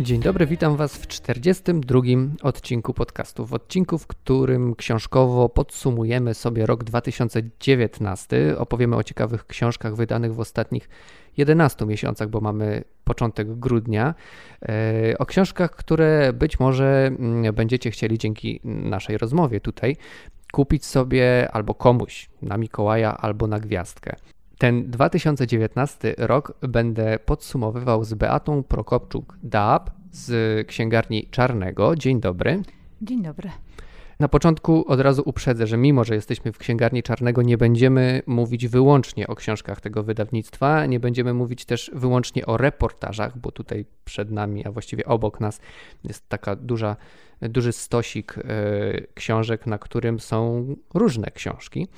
Dzień dobry, witam Was w 42 odcinku podcastu. W odcinku, w którym książkowo podsumujemy sobie rok 2019, opowiemy o ciekawych książkach wydanych w ostatnich 11 miesiącach, bo mamy początek grudnia, e, o książkach, które być może mm, będziecie chcieli dzięki naszej rozmowie tutaj kupić sobie albo komuś na Mikołaja, albo na gwiazdkę. Ten 2019 rok będę podsumowywał z Beatą Prokopczuk-Dab z księgarni Czarnego. Dzień dobry. Dzień dobry. Na początku od razu uprzedzę, że mimo, że jesteśmy w księgarni Czarnego, nie będziemy mówić wyłącznie o książkach tego wydawnictwa, nie będziemy mówić też wyłącznie o reportażach, bo tutaj przed nami, a właściwie obok nas jest taka duża, duży stosik e, książek, na którym są różne książki.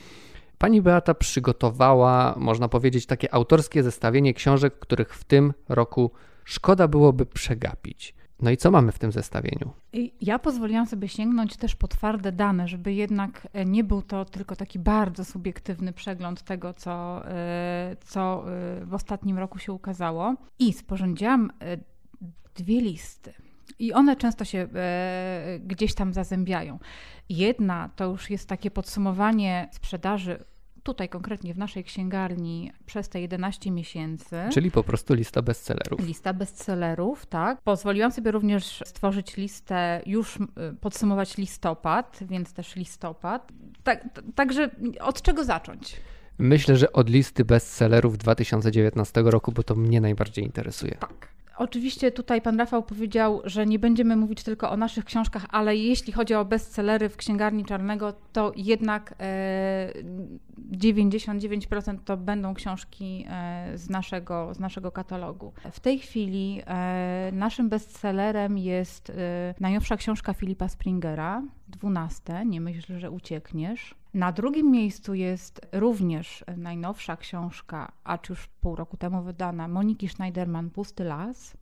Pani Beata przygotowała, można powiedzieć, takie autorskie zestawienie książek, których w tym roku szkoda byłoby przegapić. No i co mamy w tym zestawieniu? Ja pozwoliłam sobie sięgnąć też po twarde dane, żeby jednak e, nie był to tylko taki bardzo subiektywny przegląd tego, co, e, co e, w ostatnim roku się ukazało. I sporządziłam dwie listy. I one często się gdzieś tam zazębiają. Jedna to już jest takie podsumowanie sprzedaży tutaj konkretnie w naszej księgarni przez te 11 miesięcy. Czyli po prostu lista bestsellerów. Lista bestsellerów, tak. Pozwoliłam sobie również stworzyć listę, już podsumować listopad, więc też listopad. Tak, także od czego zacząć? Myślę, że od listy bestsellerów 2019 roku, bo to mnie najbardziej interesuje. Tak. Oczywiście tutaj pan Rafał powiedział, że nie będziemy mówić tylko o naszych książkach, ale jeśli chodzi o bestsellery w księgarni czarnego, to jednak 99% e, to będą książki e, z naszego, z naszego katalogu. W tej chwili e, naszym bestsellerem jest najnowsza książka Filipa Springera, 12, Nie myśl, że uciekniesz. Na drugim miejscu jest również najnowsza książka, acz już pół roku temu wydana, Moniki Schneiderman, Pusty Las.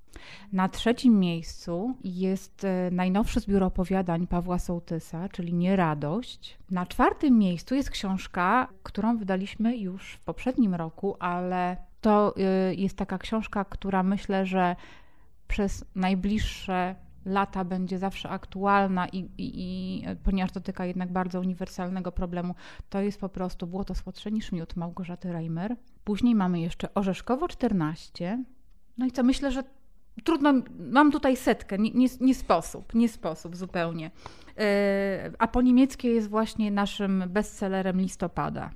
Na trzecim miejscu jest e, najnowszy zbiór opowiadań Pawła Sołtysa, czyli Nieradość. Na czwartym miejscu jest książka, którą wydaliśmy już w poprzednim roku, ale to e, jest taka książka, która myślę, że przez najbliższe lata będzie zawsze aktualna i, i, i, ponieważ dotyka jednak bardzo uniwersalnego problemu, to jest po prostu Błoto słodsze niż miód Małgorzaty Reimer. Później mamy jeszcze Orzeszkowo 14. No i co, myślę, że trudno, mam tutaj setkę, nie, nie, nie sposób, nie sposób zupełnie. E, a po niemieckie jest właśnie naszym bestsellerem listopada.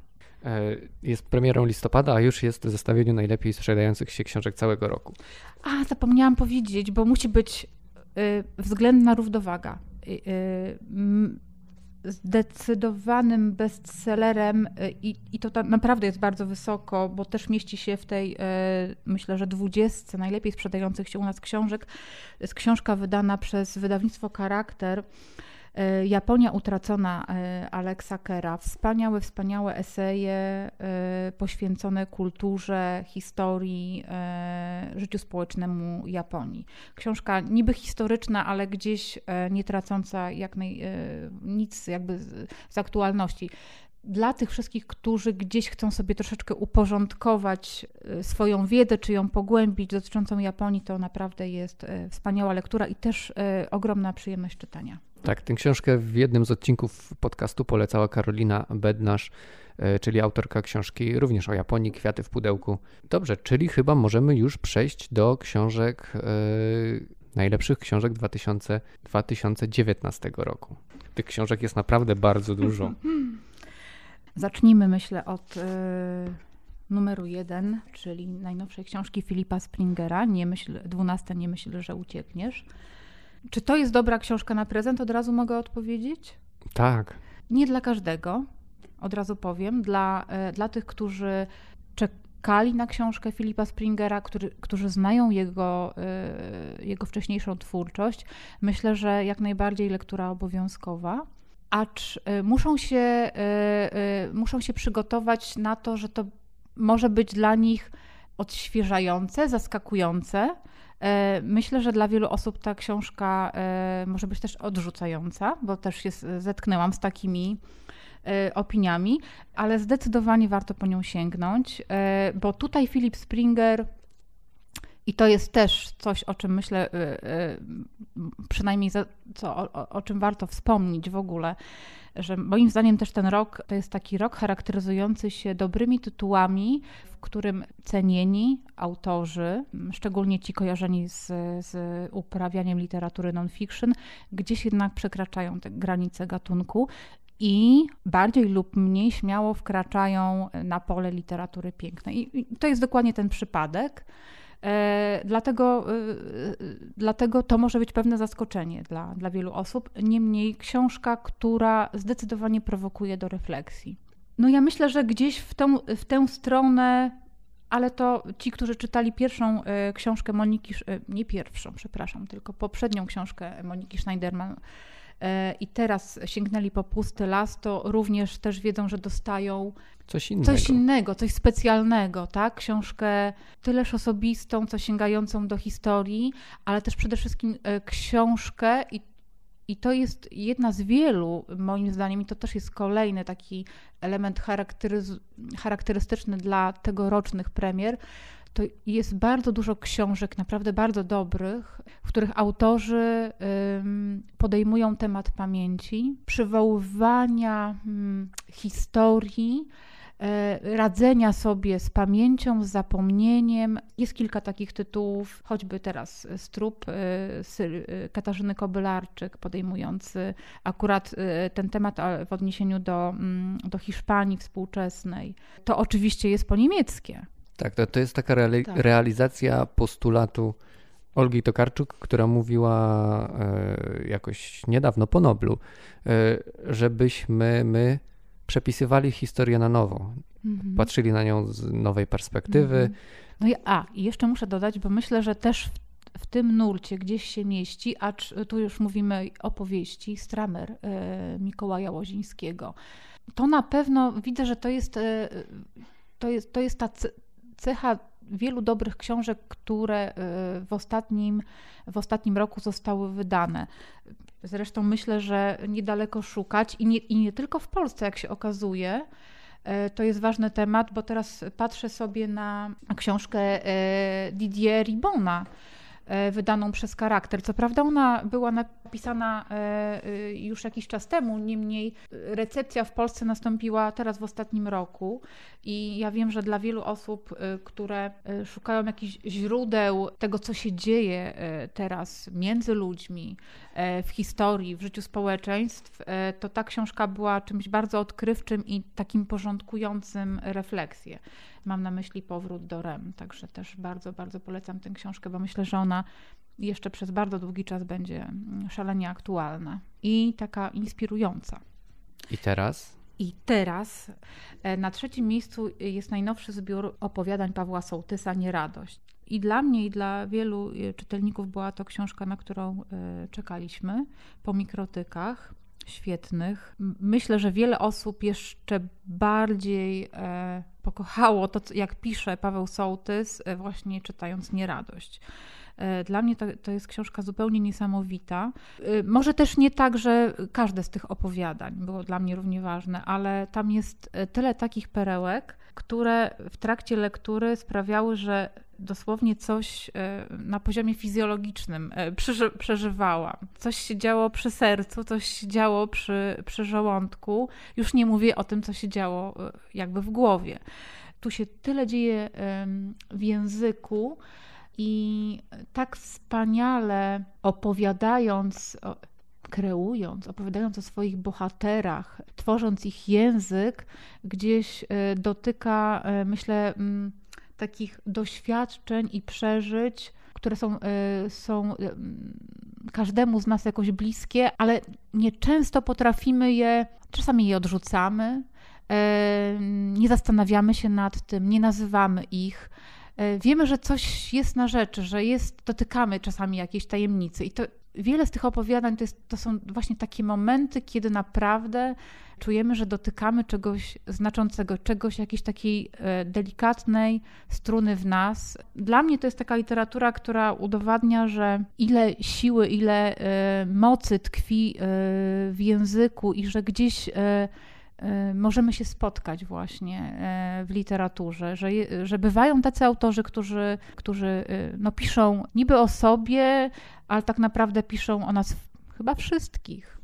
E, jest premierą listopada, a już jest w zestawieniu najlepiej sprzedających się książek całego roku. A, zapomniałam powiedzieć, bo musi być Y, względna równowaga. Zdecydowanym bestsellerem i, i to naprawdę jest bardzo wysoko, bo też mieści się w tej, myślę, że dwudziestce najlepiej sprzedających się u nas książek. Jest książka wydana przez wydawnictwo Charakter Japonia utracona e, Alexa Kera. Wspaniałe, wspaniałe eseje e, poświęcone kulturze, historii, życiu społecznemu Japonii. Książka niby historyczna, ale gdzieś nie tracąca jak naj, nic jakby z aktualności dla tych wszystkich, którzy gdzieś chcą sobie troszeczkę uporządkować swoją wiedzę, czy ją pogłębić dotyczącą Japonii, to naprawdę jest wspaniała lektura i też ogromna przyjemność czytania. Tak, tę książkę w jednym z odcinków podcastu polecała Karolina Bednarz, czyli autorka książki również o Japonii, Kwiaty w pudełku. Dobrze, czyli chyba możemy już przejść do książek, yy, najlepszych książek 2000, 2019 roku. Tych książek jest naprawdę bardzo dużo. Zacznijmy, myślę, od yy, numeru jeden, czyli najnowszej książki Filipa Springera. Nie myśl, 12, nie myśl, że uciekniesz. Czy to jest dobra książka na prezent? Od razu mogę odpowiedzieć? Tak. Nie dla każdego, od razu powiem. Dla, e, dla tych, którzy czekali na książkę Filipa Springera, który, którzy znają jego, e, jego wcześniejszą twórczość, myślę, że jak najbardziej lektura obowiązkowa. Acz e, muszą się, muszą się przygotować na to, że to może być dla nich odświeżające, zaskakujące. E, myślę, że dla wielu osób ta książka e, może być też odrzucająca, bo też się zetknęłam z takimi e, opiniami, ale zdecydowanie warto po nią sięgnąć, bo tutaj Philip Springer I to jest też coś, o czym myślę, przynajmniej za, co, o, o czym warto wspomnieć w ogóle, że moim zdaniem też ten rok to jest taki rok charakteryzujący się dobrymi tytułami, w którym cenieni autorzy, szczególnie ci kojarzeni z, z uprawianiem literatury non-fiction, gdzieś jednak przekraczają te granice gatunku i bardziej lub mniej śmiało wkraczają na pole literatury pięknej. I to jest dokładnie ten przypadek. E, dlatego, e, dlatego to może być pewne zaskoczenie dla, dla wielu osób. Niemniej książka, która zdecydowanie prowokuje do refleksji. No ja myślę, że gdzieś w tę, w tę stronę, ale to ci, którzy czytali pierwszą e, książkę Moniki, nie pierwszą, przepraszam, tylko poprzednią książkę Moniki Schneiderman, i teraz sięgnęli po pusty las, to również też wiedzą, że dostają coś innego, coś, innego, coś specjalnego, tak? Książkę tyleż osobistą, co sięgającą do historii, ale też przede wszystkim e, książkę i i to jest jedna z wielu, moim zdaniem, i to też jest kolejny taki element charakterystyczny dla tegorocznych premier, to jest bardzo dużo książek, naprawdę bardzo dobrych, w których autorzy podejmują temat pamięci, przywoływania hmm, historii, e, radzenia sobie z pamięcią, z zapomnieniem. Jest kilka takich tytułów, choćby teraz Strup e, e, Katarzyny Kobylarczyk, podejmujący akurat ten temat w odniesieniu do, mm, do Hiszpanii współczesnej. To oczywiście jest po niemieckie. Tak, to, to jest taka reali tak. realizacja postulatu Olgi Tokarczuk, która mówiła e, jakoś niedawno po Noblu, e, żebyśmy my przepisywali historię na nowo, mhm. patrzyli na nią z nowej perspektywy. Mhm. No i a, i jeszcze muszę dodać, bo myślę, że też w, w tym nurcie gdzieś się mieści, acz tu już mówimy o powieści Stramer e, Mikołaja Łozińskiego. To na pewno widzę, że to jest, e, to jest, to jest ta cecha wielu dobrych książek, które y, w ostatnim, w ostatnim roku zostały wydane. Zresztą myślę, że niedaleko szukać i nie, i nie tylko w Polsce, jak się okazuje. Y, to jest ważny temat, bo teraz patrzę sobie na książkę y, Didier Ribona, wydaną przez charakter. Co prawda ona była napisana e, e, już jakiś czas temu, niemniej recepcja w Polsce nastąpiła teraz w ostatnim roku i ja wiem, że dla wielu osób, które szukają jakichś źródeł tego, co się dzieje teraz między ludźmi, w historii, w życiu społeczeństw, to ta książka była czymś bardzo odkrywczym i takim porządkującym refleksję. Mam na myśli powrót do REM, także też bardzo, bardzo polecam tę książkę, bo myślę, że ona jeszcze przez bardzo długi czas będzie mm, szalenie aktualna i taka inspirująca. I teraz? I teraz e, na trzecim miejscu jest najnowszy zbiór opowiadań Pawła Sołtysa Nieradość. I dla mnie, i dla wielu e, czytelników była to książka, na którą e, czekaliśmy po mikrotykach świetnych. Myślę, że wiele osób jeszcze bardziej e, pokochało to, jak pisze Paweł Sołtys, właśnie czytając Nieradość. E, dla mnie to, to jest książka zupełnie niesamowita. Może też nie tak, że każde z tych opowiadań było dla mnie równie ważne, ale tam jest tyle takich perełek, które w trakcie lektury sprawiały, że dosłownie coś e, na poziomie fizjologicznym e, przeżywałam. Coś się działo przy sercu, coś się działo przy, przy żołądku. Już nie mówię o tym, co się działo e, jakby w głowie. Tu się tyle dzieje w języku i tak wspaniale opowiadając kreując, opowiadając o swoich bohaterach, tworząc ich język, gdzieś dotyka, myślę, mm, takich doświadczeń i przeżyć, które są, e, są e, każdemu z nas jakoś bliskie, ale nieczęsto potrafimy je, czasami je odrzucamy, nie zastanawiamy się nad tym, nie nazywamy ich. Wiemy, że coś jest na rzeczy, że jest, dotykamy czasami jakiejś tajemnicy i to wiele z tych opowiadań to, jest, to są właśnie takie momenty, kiedy naprawdę czujemy, że dotykamy czegoś znaczącego, czegoś, jakiejś takiej e, delikatnej struny w nas. Dla mnie to jest taka literatura, która udowadnia, że ile siły, ile e, mocy tkwi e, w języku i że gdzieś możemy się spotkać właśnie w literaturze, że, że bywają tacy autorzy, którzy, którzy no, piszą niby o sobie, ale tak naprawdę piszą o nas chyba wszystkich.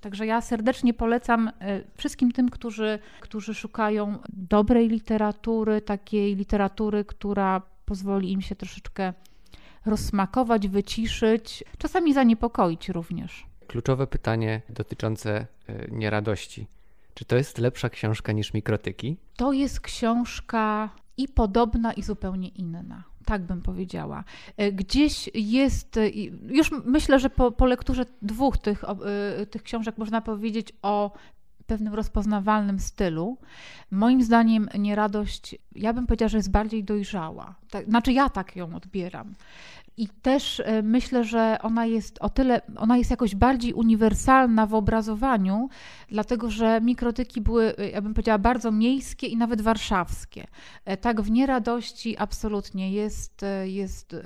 Także ja serdecznie polecam wszystkim tym, którzy, którzy szukają dobrej literatury, takiej literatury, która pozwoli im się troszeczkę rozsmakować, wyciszyć, czasami zaniepokoić również. Kluczowe pytanie dotyczące e, nieradości. Czy to jest lepsza książka niż mikrotyki? To jest książka i podobna, i zupełnie inna. Tak bym powiedziała. E, gdzieś jest, e, już myślę, że po, po lekturze dwóch tych, tych książek można powiedzieć o pewnym rozpoznawalnym stylu. Moim zdaniem nieradość, ja bym powiedziała, że jest bardziej dojrzała. Tak, znaczy ja tak ją odbieram. I też e, myślę, że ona jest o tyle, ona jest jakoś bardziej uniwersalna w obrazowaniu, dlatego że mikrotyki były, e, ja bym powiedziała, bardzo miejskie i nawet warszawskie. E, tak w nieradości absolutnie jest, jest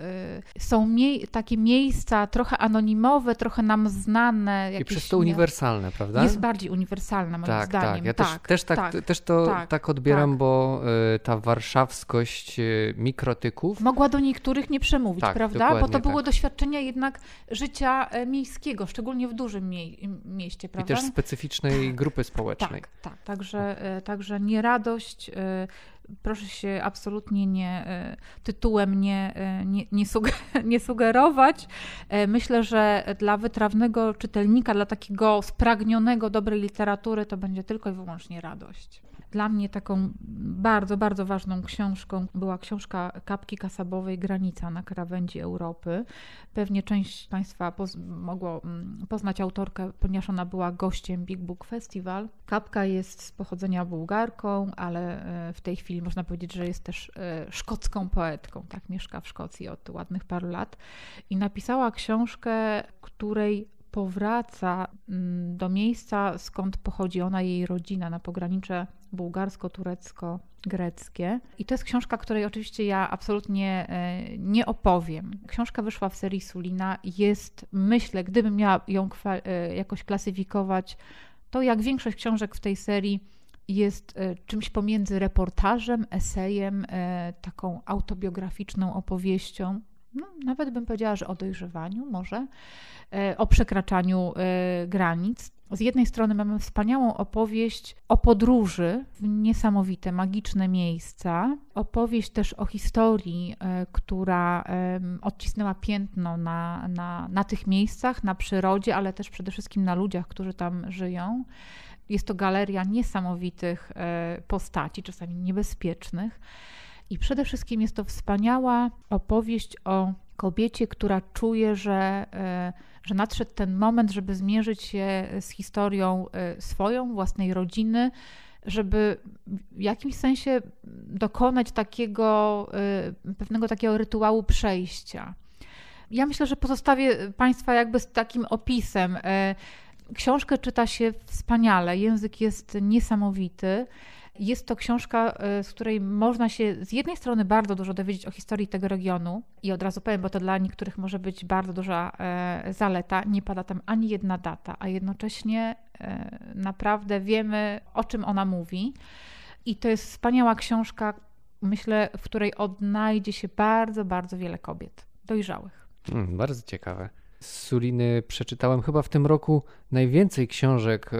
są mie takie miejsca trochę anonimowe, trochę nam znane. I przez to uniwersalne, prawda? Jest bardziej uniwersalne moim tak, zdaniem. Tak, ja tak, też, też, tak, tak, też to tak, tak odbieram, tak. bo ta warszawskość mikrotyków... Mogła do niektórych nie przemówić, tak, prawda? prawda? Bo to było tak. doświadczenie jednak życia e, miejskiego, szczególnie w dużym mie mieście, prawda? I też specyficznej tak. grupy społecznej. Tak, tak. Także, e, także nieradość e, proszę się absolutnie nie, tytułem nie, nie, nie, suger nie, sugerować. Myślę, że dla wytrawnego czytelnika, dla takiego spragnionego dobrej literatury, to będzie tylko i wyłącznie radość. Dla mnie taką bardzo, bardzo ważną książką była książka Kapki Kasabowej Granica na krawędzi Europy. Pewnie część Państwa poz mogło mm, poznać autorkę, ponieważ ona była gościem Big Book Festival. Kapka jest z pochodzenia Bułgarką, ale e, w tej chwili można powiedzieć, że jest też e, szkocką poetką. Tak, mieszka w Szkocji od ładnych paru lat i napisała książkę, której powraca mm, do miejsca, skąd pochodzi ona, jej rodzina, na pogranicze bułgarsko-turecko-greckie. I to jest książka, której oczywiście ja absolutnie e, nie opowiem. Książka wyszła w serii Sulina. Jest, myślę, gdybym miała ją e, jakoś klasyfikować, to jak większość książek w tej serii jest e, czymś pomiędzy reportażem, esejem, taką autobiograficzną opowieścią. No, nawet bym powiedziała, że o dojrzewaniu może, o przekraczaniu granic. Z jednej strony mamy wspaniałą opowieść o podróży w niesamowite, magiczne miejsca, opowieść też o historii, e, która odcisnęła piętno na, na, na tych miejscach, na przyrodzie, ale też przede wszystkim na ludziach, którzy tam żyją. Jest to galeria niesamowitych e, postaci, czasami niebezpiecznych. I przede wszystkim jest to wspaniała opowieść o kobiecie, która czuje, że, e, że nadszedł ten moment, żeby zmierzyć się z historią e, swoją, własnej rodziny, żeby w jakimś sensie dokonać takiego e, pewnego takiego rytuału przejścia. Ja myślę, że pozostawię Państwa jakby z takim opisem. Książkę czyta się wspaniale, język jest niesamowity. Jest to książka, e, z której można się z jednej strony bardzo dużo dowiedzieć o historii tego regionu i od razu powiem, bo to dla niektórych może być bardzo duża e, zaleta, nie pada tam ani jedna data, a jednocześnie e, naprawdę wiemy, o czym ona mówi. I to jest wspaniała książka, myślę, w której odnajdzie się bardzo, bardzo wiele kobiet dojrzałych. Hmm, bardzo ciekawe. Z Suliny przeczytałem chyba w tym roku najwięcej książek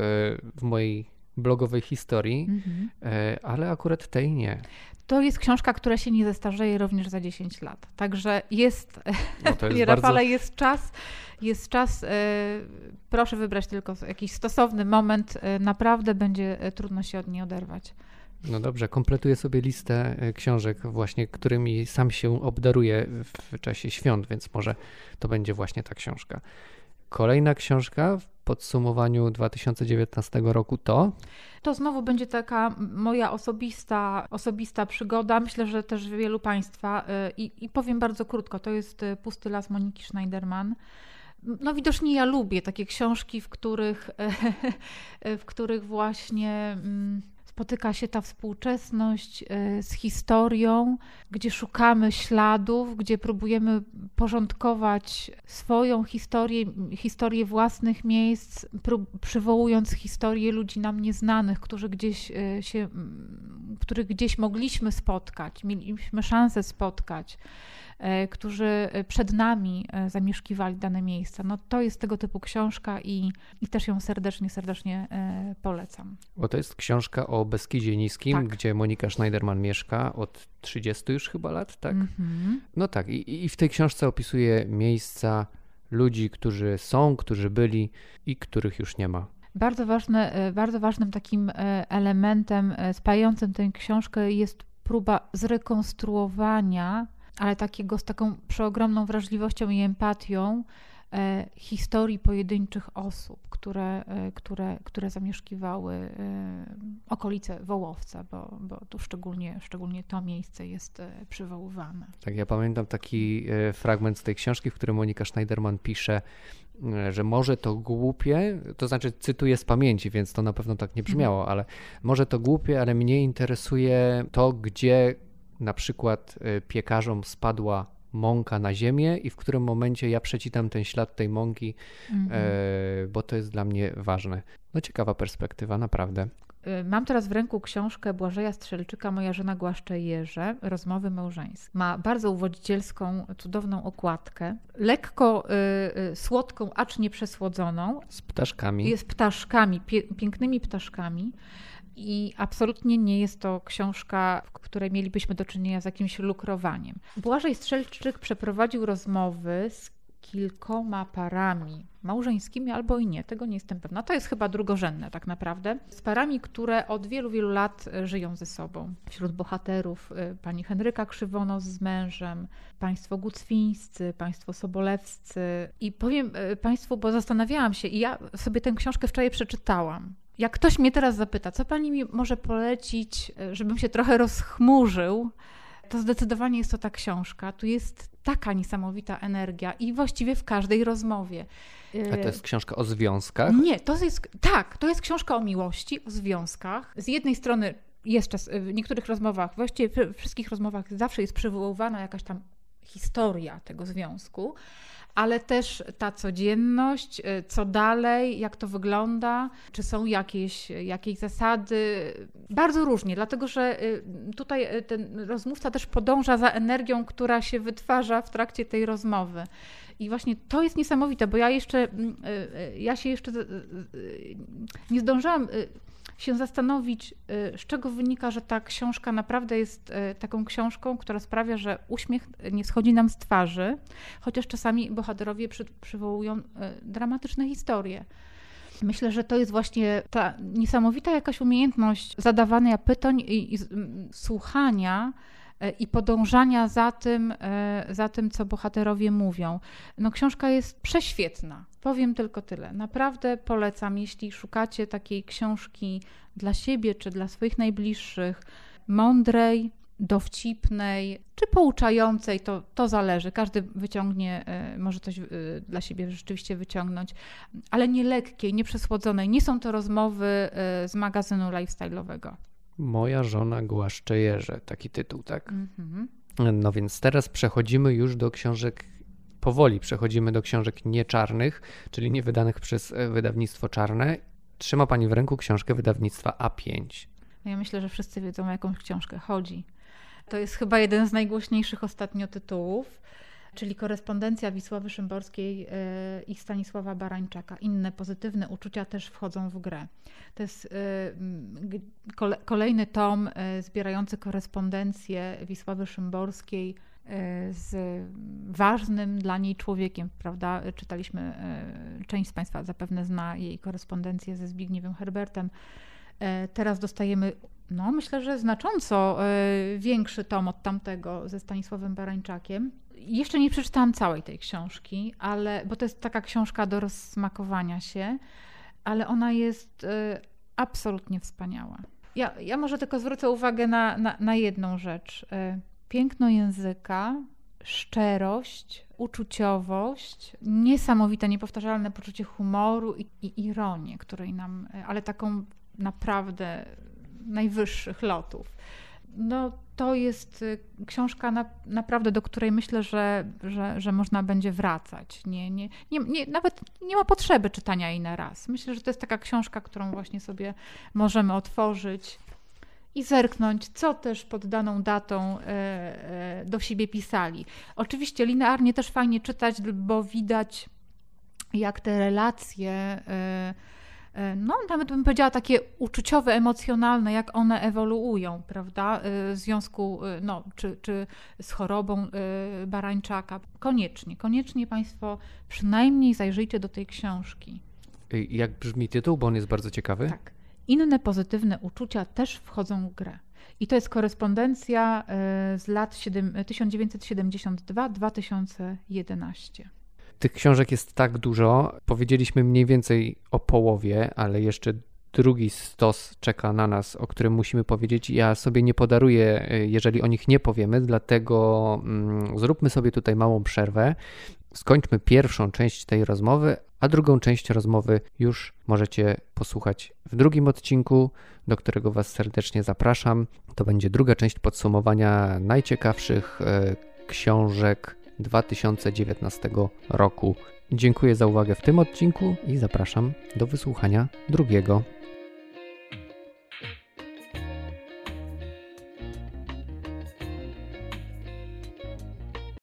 w mojej blogowej historii, mhm. E, ale akurat tej nie. To jest książka, która się nie zestarzeje również za 10 lat. Także jest, no to jest bardzo... jest czas, jest czas. E, proszę wybrać tylko jakiś stosowny moment. E, naprawdę będzie trudno się od niej oderwać. No dobrze, kompletuję sobie listę książek właśnie, którymi sam się obdaruję w czasie świąt, więc może to będzie właśnie ta książka. Kolejna książka podsumowaniu 2019 roku to? To znowu będzie taka moja osobista, osobista przygoda. Myślę, że też wielu Państwa. Y, I, I powiem bardzo krótko. To jest y, Pusty las Moniki Schneiderman. No widocznie ja lubię takie książki, w których, w których właśnie mm, spotyka się ta współczesność e, z historią, gdzie szukamy śladów, gdzie próbujemy porządkować swoją historię, historię własnych miejsc, przywołując historię ludzi nam nieznanych, którzy gdzieś e, się, których gdzieś mogliśmy spotkać, mieliśmy szansę spotkać. E, którzy e, przed nami e, zamieszkiwali dane miejsca. No to jest tego typu książka i, i też ją serdecznie, serdecznie polecam. Bo to jest książka o Beskidzie Niskim, tak. gdzie Monika Schneiderman mieszka od 30 już chyba lat, tak? Mm-hmm. No tak, i, i w tej książce opisuje miejsca ludzi, którzy są, którzy byli i których już nie ma. Bardzo, ważne, bardzo ważnym takim elementem spajającym tę książkę jest próba zrekonstruowania ale takiego z taką przeogromną wrażliwością i empatią e, historii pojedynczych osób, które, e, które, które zamieszkiwały e, okolice Wołowca, bo, bo tu szczególnie, szczególnie to miejsce jest e, przywoływane. Tak, ja pamiętam taki e, fragment z tej książki, w którym Monika Schneiderman pisze, e, że może to głupie, to znaczy cytuję z pamięci, więc to na pewno tak nie brzmiało, mhm. ale może to głupie, ale mnie interesuje to, gdzie na przykład y, piekarzom spadła mąka na ziemię i w którym momencie ja przeczytam ten ślad tej mąki, mm -hmm. bo to jest dla mnie ważne. No ciekawa perspektywa, naprawdę. Y, mam teraz w ręku książkę Błażeja Strzelczyka Moja żona głaszcze jeże, rozmowy małżeńskie. Ma bardzo uwodzicielską, cudowną okładkę, lekko y, y, słodką, acz nie przesłodzoną. Z ptaszkami. Jest ptaszkami, pie, pięknymi ptaszkami. I absolutnie nie jest to książka, w której mielibyśmy do czynienia z jakimś lukrowaniem. Błażej Strzelczyk przeprowadził rozmowy z kilkoma parami małżeńskimi albo i nie, tego nie jestem pewna. To jest chyba drugorzędne tak naprawdę. Z parami, które od wielu, wielu lat e, żyją ze sobą. Wśród bohaterów e, pani Henryka Krzywonos z mężem, państwo gucwińscy, państwo sobolewscy. I powiem e, Państwu, bo zastanawiałam się i ja sobie tę książkę wczoraj przeczytałam. Jak ktoś mnie teraz zapyta, co pani mi może polecić, żebym się trochę rozchmurzył, to zdecydowanie jest to ta książka. Tu jest taka niesamowita energia i właściwie w każdej rozmowie. A to jest książka o związkach? Nie, to jest, tak, to jest książka o miłości, o związkach. Z jednej strony jest czas, w niektórych rozmowach, właściwie w wszystkich rozmowach zawsze jest przywoływana jakaś tam historia tego związku, ale też ta codzienność, y, co dalej, jak to wygląda, czy są jakieś, jakieś zasady. Bardzo różnie, dlatego że y, tutaj y, ten rozmówca też podąża za energią, która się wytwarza w trakcie tej rozmowy. I właśnie to jest niesamowite, bo ja jeszcze, mm, ja się jeszcze nie zdążyłam się zastanowić, y, z czego wynika, że ta książka naprawdę jest y, taką książką, która sprawia, że uśmiech nie schodzi nam z twarzy, chociaż czasami bohaterowie przy, przywołują y, dramatyczne historie. Myślę, że to jest właśnie ta niesamowita jakaś umiejętność zadawania pytań i, i słuchania i podążania za tym, za tym, co bohaterowie mówią. No, książka jest prześwietna. Powiem tylko tyle. Naprawdę polecam, jeśli szukacie takiej książki dla siebie czy dla swoich najbliższych, mądrej, dowcipnej czy pouczającej, to, to zależy. Każdy wyciągnie, e, może coś e, dla siebie rzeczywiście wyciągnąć, ale nie lekkiej, nie przesłodzonej. Nie są to rozmowy e, z magazynu lifestyle'owego. Moja żona głaszcze jeże, taki tytuł, tak? Mm-hmm. No więc teraz przechodzimy już do książek powoli przechodzimy do książek nieczarnych, czyli nie wydanych przez e, wydawnictwo czarne. Trzyma Pani w ręku książkę wydawnictwa A5. No ja myślę, że wszyscy wiedzą, o jakąś książkę chodzi. To jest chyba jeden z najgłośniejszych ostatnio tytułów, czyli korespondencja Wisławy Szymborskiej e, i Stanisława Barańczaka. Inne pozytywne uczucia też wchodzą w grę. To jest e, kolejny tom zbierający korespondencję Wisławy Szymborskiej E, z ważnym dla niej człowiekiem, prawda? Czytaliśmy, e, część z Państwa zapewne zna jej korespondencję ze Zbigniewem Herbertem. E, teraz dostajemy, no myślę, że znacząco większy tom od tamtego ze Stanisławem Barańczakiem. Jeszcze nie przeczytałam całej tej książki, ale, bo to jest taka książka do rozsmakowania się, ale ona jest absolutnie wspaniała. Ja, ja może tylko zwrócę uwagę na, na, na jedną rzecz piękno języka, szczerość, uczuciowość, niesamowite, niepowtarzalne poczucie humoru i, i ironię, której nam, ale taką naprawdę najwyższych lotów. No, to jest y, książka na, naprawdę, do której myślę, że, że, że można będzie wracać. Nie, nie, nie, nie, nawet nie ma potrzeby czytania jej na raz. Myślę, że to jest taka książka, którą właśnie sobie możemy otworzyć i zerknąć, co też pod daną datą e, e, do siebie pisali. Oczywiście linearnie też fajnie czytać, bo widać, jak te relacje e, no nawet bym powiedziała takie uczuciowe, emocjonalne, jak one ewoluują, prawda, e, w związku, e, no, czy, czy z chorobą barańczaka. Koniecznie, koniecznie Państwo przynajmniej zajrzyjcie do tej książki. Jak brzmi tytuł, bo on jest bardzo ciekawy? Tak. Inne pozytywne uczucia też wchodzą w grę. I to jest korespondencja z lat 1972-2011. Tych książek jest tak dużo. Powiedzieliśmy mniej więcej o połowie, ale jeszcze drugi stos czeka na nas, o którym musimy powiedzieć. Ja sobie nie podaruję, e, jeżeli o nich nie powiemy, dlatego mm, zróbmy sobie tutaj małą przerwę. Skończmy pierwszą część tej rozmowy, a drugą część rozmowy już możecie posłuchać w drugim odcinku, do którego Was serdecznie zapraszam. To będzie druga część podsumowania najciekawszych e, książek 2019 roku. Dziękuję za uwagę w tym odcinku i zapraszam do wysłuchania drugiego.